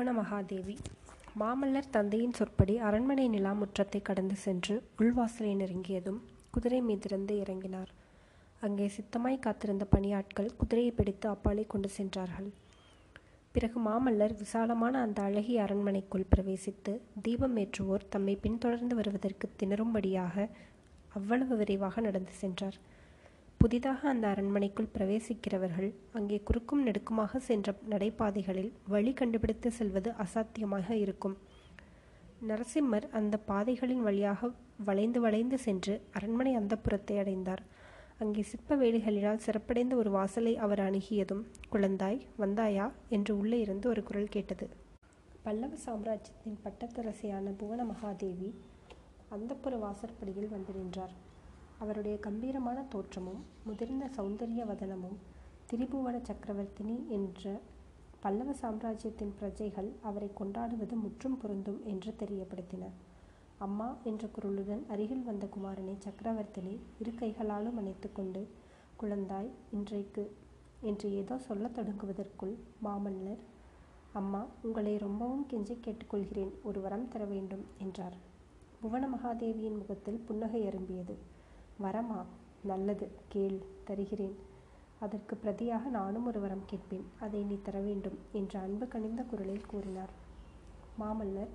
புவன மகாதேவி. மாமல்லர் தந்தையின் சொற்படி அரண்மனை நிலா முற்றத்தை கடந்து சென்று உள்வாசலை நெருங்கியதும் குதிரை மீதிருந்து இறங்கினார். அங்கே சித்தமாய் காத்திருந்த பணியாட்கள் குதிரையை பிடித்து அப்பாலே கொண்டு சென்றார்கள். பிறகு மாமல்லர் விசாலமான அந்த அழகிய அரண்மனைக்குள் பிரவேசித்து தீபம் ஏற்றுவோர் தம்மை பின்தொடர்ந்து வருவதற்கு திணறும்படியாக அவ்வளவு விரைவாக நடந்து சென்றார். புதிதாக அந்த அரண்மனைக்குள் பிரவேசிக்கிறவர்கள் அங்கே குறுக்கும் நெடுக்குமாக சென்ற நடைபாதைகளில் வழி கண்டுபிடித்து செல்வது அசாத்தியமாக இருக்கும். நரசிம்மர் அந்த பாதைகளின் வழியாக வளைந்து வளைந்து சென்று அரண்மனை அந்தப்புறத்தை அடைந்தார். அங்கே சிற்ப வேலிகளினால் சிறப்படைந்த ஒரு வாசலை அவர் அணுகியதும் குழந்தாய் வந்தாயா? என்று உள்ளே இருந்து ஒரு குரல் கேட்டது. பல்லவ சாம்ராஜ்யத்தின் பட்டத்தரசியான புவன மகாதேவி அந்தப்புற வாசற்படியில் வந்து நின்றார் அவருடைய கம்பீரமான தோற்றமும் முதிர்ந்த சௌந்தரிய வதனமும் திரிபுவன சக்கரவர்த்தினி என்ற பல்லவ சாம்ராஜ்யத்தின் பிரஜைகள் அவரை கொண்டாடுவது முற்றும் பொருந்தும் என்று தெரியப்படுத்தின. அம்மா என்ற குரலுடன் அருகில் வந்த குமாரனை சக்கரவர்த்தினி இரு கைகளாலும் அணைத்துக்கொண்டு குழந்தாய் இன்றைக்கு என்று ஏதோ சொல்லத் தொடங்குவதற்குள் மாமல்லர் அம்மா உங்களை ரொம்பவும் கெஞ்சி கேட்டுக்கொள்கிறேன் ஒரு வரம் தர வேண்டும் என்றார். புவன மகாதேவியின் முகத்தில் புன்னகை அரும்பியது. வரமா? நல்லது கேள் தருகிறேன். அதற்கு பிரதியாக நானும் ஒரு வரம் கேட்பேன். அதை நீ தர வேண்டும் என்று அன்பு கனிந்த குரலில் கூறினார். மாமல்லர்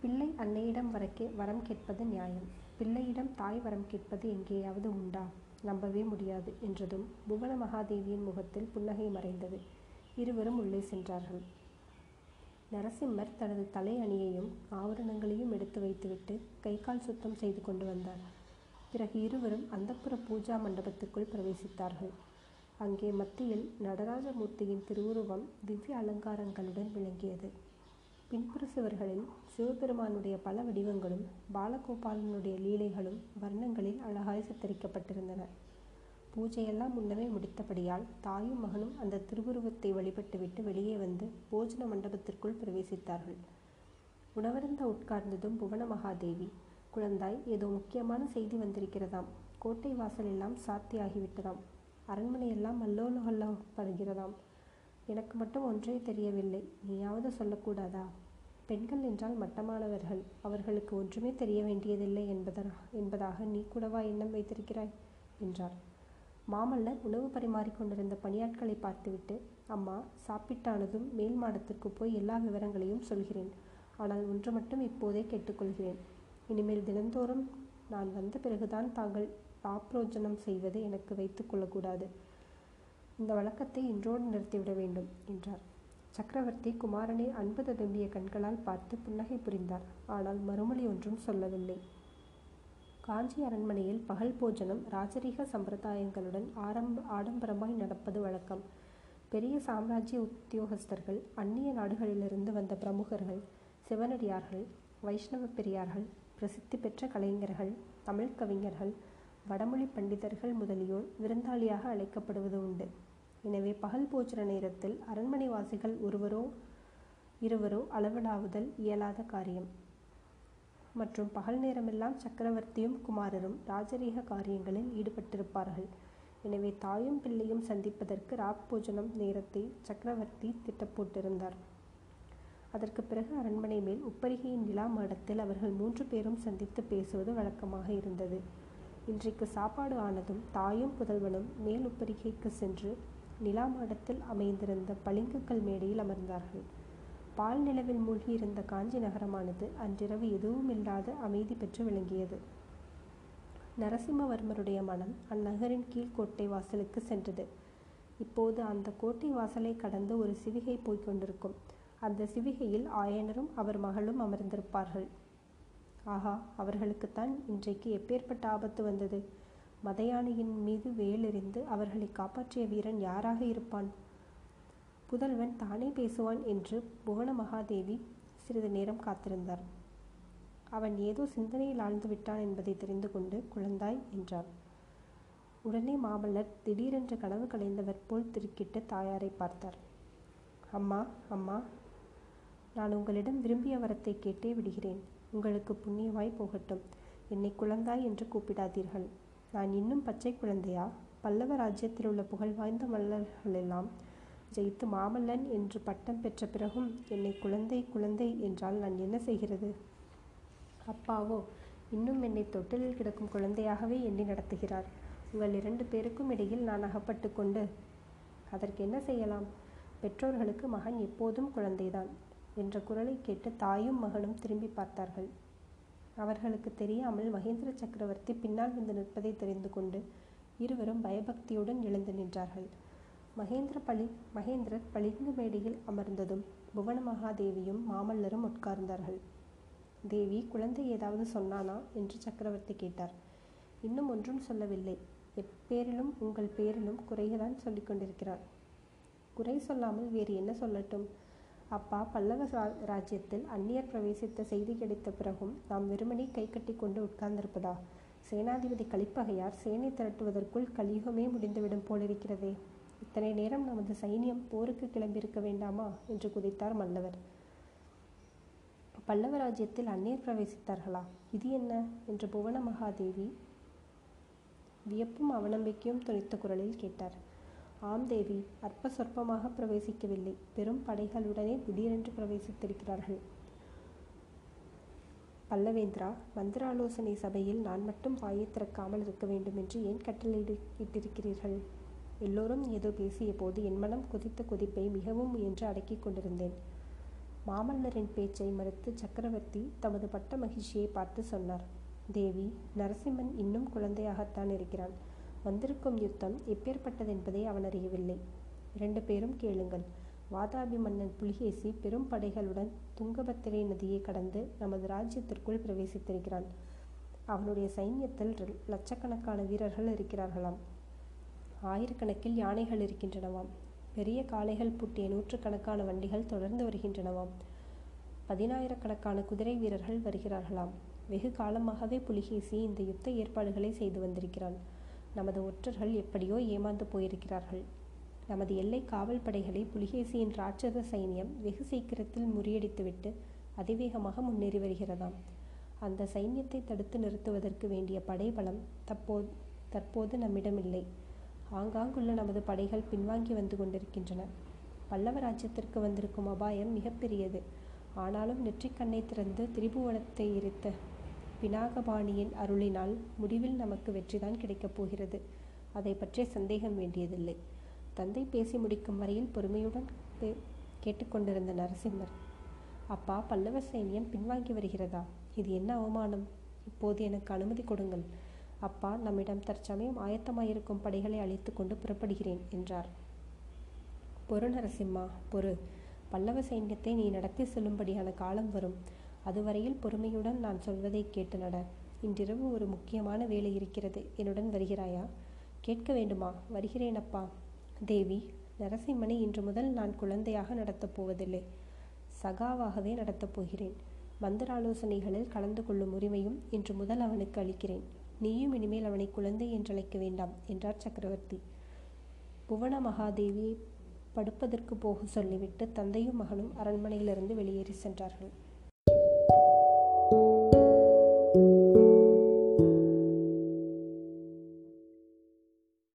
பிள்ளை அன்னையிடம் வரக்கே வரம் கேட்பது நியாயம். பிள்ளையிடம் தாய் வரம் கேட்பது எங்கேயாவது உண்டா? நம்பவே முடியாது என்றதும் புவன மகாதேவியின் முகத்தில் புன்னகை மறைந்தது. இருவரும் உள்ளே சென்றார்கள். நரசிம்மர் தனது தலை அணியையும் ஆவரணங்களையும் எடுத்து வைத்துவிட்டு கை கால் சுத்தம் செய்து கொண்டு வந்தார். பிறகு இருவரும் அந்தப்புற பூஜா மண்டபத்துக்குள் பிரவேசித்தார்கள். அங்கே மத்தியில் நடராஜமூர்த்தியின் திருவுருவம் திவ்ய அலங்காரங்களுடன் விளங்கியது. பின்புற சுவர்களில் சிவபெருமானுடைய பல வடிவங்களும் பாலகோபாலனுடைய லீலைகளும் வர்ணங்களில் அழகாய் சித்தரிக்கப்பட்டிருந்தன. பூஜையெல்லாம் முன்னமே முடித்தபடியால் தாயும் மகனும் அந்த திருவுருவத்தை வழிபட்டுவிட்டு வெளியே வந்து போஜன மண்டபத்திற்குள் பிரவேசித்தார்கள். உணவருந்த உட்கார்ந்ததும் புவன மகாதேவி குழந்தாய் ஏதோ முக்கியமான செய்தி வந்திருக்கிறதாம். கோட்டை வாசல் எல்லாம் சாத்தியாகிவிட்டதாம். அரண்மனையெல்லாம் அல்லோலகல்லப்படுகிறதாம் எனக்கு மட்டும் ஒன்றே தெரியவில்லை. நீயாவது சொல்லக்கூடாதா? பெண்கள் என்றால் மட்டமானவர்கள். அவர்களுக்கு ஒன்றுமே தெரிய வேண்டியதில்லை என்பதா என்பதாக நீ கூடவா எண்ணம் வைத்திருக்கிறாய்? என்றார். மாமல்லர் உணவு பரிமாறிக் கொண்டிருந்த பணியாட்களை பார்த்துவிட்டு அம்மா சாப்பிட்டானதும் மேல் மாடத்திற்கு போய் எல்லா விவரங்களையும் சொல்கிறேன். ஆனால் ஒன்று மட்டும் இப்போதே கேட்டுக்கொள்கிறேன் இனிமேல் தினந்தோறும் நான் வந்த பிறகுதான் தாங்கள் ஆப்ரோஜனம் செய்வது எனக்கு வைத்து கொள்ளக்கூடாது. இந்த வழக்கத்தை இன்றோடு நிறுத்திவிட வேண்டும் என்றார். சக்கரவர்த்தி குமாரனை அன்பு ததும்பிய கண்களால் பார்த்து புன்னகை புரிந்தார். ஆனால் மறுமொழி ஒன்றும் சொல்லவில்லை. காஞ்சி அரண்மனையில் பகல் போஜனம் ராஜரீக சம்பிரதாயங்களுடன் ஆரம்ப ஆடம்பரமாய் நடப்பது வழக்கம். பெரிய சாம்ராஜ்ய உத்தியோகஸ்தர்கள் அந்நிய நாடுகளிலிருந்து வந்த பிரமுகர்கள் சிவனடியார்கள் வைஷ்ணவ பெரியார்கள் பிரசித்தி பெற்ற கலைஞர்கள் தமிழ் கவிஞர்கள் வடமொழி பண்டிதர்கள் முதலியோர் விருந்தாளியாக அழைக்கப்படுவது உண்டு. எனவே பகல் போஜன நேரத்தில் அரண்மனை வாசிகள் ஒருவரோ இருவரோ அளவிடாவுதல் இயலாத காரியம். மற்றும் பகல் நேரமெல்லாம் சக்கரவர்த்தியும் குமாரரும் ராஜரீக காரியங்களில் ஈடுபட்டிருப்பார்கள். எனவே தாயும் பிள்ளையும் சந்திப்பதற்கு ராப்போஜனம் நேரத்தை சக்கரவர்த்தி திட்டப்போட்டிருந்தார். அதற்கு பிறகு அரண்மனை மேல் உப்பரிகையின் நிலா மாடத்தில் அவர்கள் மூன்று பேரும் சந்தித்து பேசுவது வழக்கமாக இருந்தது. இன்றைக்கு சாப்பாடு ஆனதும் தாயும் புதல்வனும் மேல் உப்பரிகைக்கு சென்று நிலா மாடத்தில் அமைந்திருந்த பளிங்குக்கல் மேடையில் அமர்ந்தார்கள். பால் நிலவில் மூழ்கியிருந்த காஞ்சி நகரமானது அன்றிரவு எதுவும் இல்லாத அமைதி பெற்று விளங்கியது. நரசிம்மவர்மருடைய மனம் அந்நகரின் கீழ்கோட்டை வாசலுக்கு சென்றது. இப்போது அந்த கோட்டை வாசலை கடந்து ஒரு சிவிகை போய்க் கொண்டிருக்கும். அந்த சிவிகையில் ஆயனரும் அவர் மகளும் அமர்ந்திருப்பார்கள். ஆஹா அவர்களுக்குத்தான் இன்றைக்கு எப்பேற்பட்ட ஆபத்து வந்தது? மதையானையின் மீது வேலெறிந்து அவர்களை காப்பாற்றிய வீரன் யாராக இருப்பான்? புதல்வன் தானே பேசுவான் என்று புவன மகாதேவி சிறிது நேரம் காத்திருந்தார். அவன் ஏதோ சிந்தனையில் ஆழ்ந்து விட்டான் என்பதை தெரிந்து கொண்டு குழந்தாய் என்றார். உடனே மாமல்லர் திடீரென்று கனவு கலைந்தவர் போல் திருக்கிட்டு தாயாரை பார்த்தார். அம்மா அம்மா நான் உங்களிடம் விரும்பிய வரத்தை கேட்டே விடுகிறேன். உங்களுக்கு புண்ணியமாய் போகட்டும். என்னை குழந்தாய் என்று கூப்பிடாதீர்கள். நான் இன்னும் பச்சை குழந்தையா? பல்லவ ராஜ்யத்தில் உள்ள புகழ் வாய்ந்த மல்லர்களெல்லாம் ஜெயித்து மாமல்லன் என்று பட்டம் பெற்ற பிறகும் என்னை குழந்தை குழந்தை என்றால் நான் என்ன செய்கிறது? அப்பாவோ இன்னும் என்னை தொட்டிலில் கிடக்கும் குழந்தையாகவே எண்ணி நடத்துகிறார். உங்கள் இரண்டு பேருக்கும் இடையில் நான் அகப்பட்டு கொண்டு அதற்கு என்ன செய்யலாம்? பெற்றோர்களுக்கு மகன் எப்போதும் குழந்தைதான். என்ற குரலை கேட்டு தாயும் மகனும் திரும்பி பார்த்தார்கள். அவர்களுக்கு தெரியாமல் மகேந்திர சக்கரவர்த்தி பின்னால் வந்து நிற்பதை தெரிந்து கொண்டு இருவரும் பயபக்தியுடன் எழுந்து நின்றார்கள். மகேந்திர பளி மகேந்திரர் பளிங்கு மேடையில் அமர்ந்ததும் புவன மகாதேவியும் மாமல்லரும் உட்கார்ந்தார்கள். தேவி குழந்தை ஏதாவது சொன்னானா? என்று சக்கரவர்த்தி கேட்டார். இன்னும் ஒன்றும் சொல்லவில்லை. எப்பேரிலும் உங்கள் பேரிலும் குறையதான் சொல்லிக் கொண்டிருக்கிறார். குறை சொல்லாமல் வேறு என்ன சொல்லட்டும்? அப்பா பல்லவ ராஜ்யத்தில் அந்நியர் பிரவேசித்த செய்தி கிடைத்த பிறகும் நாம் வெறுமனே கை கட்டி கொண்டு உட்கார்ந்திருப்பதா? சேனாதிபதி கலிப்பகையார் சேனை திரட்டுவதற்குள் கலியுகமே முடிந்துவிடும் போலிருக்கிறதே. இத்தனை நேரம் நமது சைனியம் போருக்கு கிளம்பியிருக்க வேண்டாமா? என்று குதித்தார் மல்லவர். பல்லவ ராஜ்யத்தில் அந்நியர் பிரவேசித்தார்களா? இது என்ன? என்று புவன மகாதேவி வியப்பும் அவநம்பிக்கையும் துணித்த குரலில் கேட்டார். ஆம் தேவி அற்ப சொற்பமாக பிரவேசிக்கவில்லை. பெரும் படைகளுடனே திடீரென்று பிரவேசித்திருக்கிறார்கள். பல்லவேந்திரா மந்திராலோசனை சபையில் நான் மட்டும் வாயை திறக்காமல் இருக்க வேண்டும் என்று ஏன் கட்டளையிட்டிருக்கிறீர்கள் எல்லோரும் ஏதோ பேசிய போது என் மனம் குதித்த குதிப்பை மிகவும் முயன்று அடக்கிக் கொண்டிருந்தேன். மாமல்லரின் பேச்சை மறுத்து சக்கரவர்த்தி தமது பட்ட மகிழ்ச்சியை பார்த்து சொன்னார். தேவி நரசிம்மன் இன்னும் குழந்தையாகத்தான் இருக்கிறான். வந்திருக்கும் யுத்தம் எப்பேற்பட்டதென்பதை அவன் அறியவில்லை. இரண்டு பேரும் கேளுங்கள். வாதாபி மன்னன் புலிகேசி பெரும் படைகளுடன் துங்கபத்திரை நதியை கடந்து நமது ராஜ்யத்திற்குள் பிரவேசித்திருக்கிறான். அவனுடைய சைன்யத்தில் லட்சக்கணக்கான வீரர்கள் இருக்கிறார்களாம். ஆயிரக்கணக்கில் யானைகள் இருக்கின்றனவாம். பெரிய காளைகள் பூட்டிய நூற்றுக்கணக்கான வண்டிகள் தொடர்ந்து வருகின்றனவாம். பதினாயிரக்கணக்கான குதிரை வீரர்கள் வருகிறார்களாம். வெகு காலமாகவே புலிகேசி இந்த யுத்த ஏற்பாடுகளை செய்து வந்திருக்கிறான். நமது ஒற்றர்கள் எப்படியோ ஏமாந்து போயிருக்கிறார்கள். நமது எல்லை காவல் படைகளை புலிகேசியின் ராட்சத சைன்யம் வெகு சீக்கிரத்தில் முறியடித்துவிட்டு அதிவேகமாக முன்னேறி வருகிறதாம். அந்த சைன்யத்தை தடுத்து நிறுத்துவதற்கு வேண்டிய படைபலம் தற்போது தற்போது நம்மிடமில்லை. ஆங்காங்குள்ள நமது படைகள் பின்வாங்கி வந்து கொண்டிருக்கின்றன. பல்லவ ராஜ்யத்திற்கு வந்திருக்கும் அபாயம் மிகப்பெரியது ஆனாலும் நெற்றிக்கண்ணை திறந்து திரிபுவனத்தை எரித்த பினாகபாணியின் அருளினால் முடிவில் நமக்கு வெற்றிதான் கிடைக்கப் போகிறது. அதை பற்றிய சந்தேகம் வேண்டியதில்லை. தந்தை பேசி முடிக்கும் வரையில் பொறுமையுடன் கேட்டுக்கொண்டிருந்த நரசிம்மர் அப்பா பல்லவ சைன்யம் பின்வாங்கி வருகிறதா? இது என்ன அவமானம்? இப்போது எனக்கு அனுமதி கொடுங்கள். அப்பா நம்மிடம் தற்சமயம் ஆயத்தமாயிருக்கும் படைகளை அழைத்து கொண்டு புறப்படுகிறேன் என்றார். பொறு நரசிம்மா பொறு. பல்லவ சைன்யத்தை நீ நடத்தி செல்லும்படியான காலம் வரும். அதுவரையில் பொறுமையுடன் நான் சொல்வதை கேட்டு நட. இன்றிரவு ஒரு முக்கியமான வேலை இருக்கிறது. என்னுடன் வருகிறாயா? கேட்க வேண்டுமா? வருகிறேன் அப்பா தேவி நரசிம்மனை இன்று முதல் நான் குழந்தையாக நடத்தப் போவதில்லை. சகாவாகவே நடத்தப் போகிறேன். மந்திராலோசனைகளில் கலந்து கொள்ளும் உரிமையும் இன்று முதல் அவனுக்கு அளிக்கிறேன். நீயும் இனிமேல் அவனை குழந்தை என்றழைக்க வேண்டாம் என்றார் சக்கரவர்த்தி. புவன மகாதேவியை படுப்பதற்கு போக சொல்லிவிட்டு தந்தையும் மகனும் அரண்மனையிலிருந்து வெளியேறி சென்றார்கள்.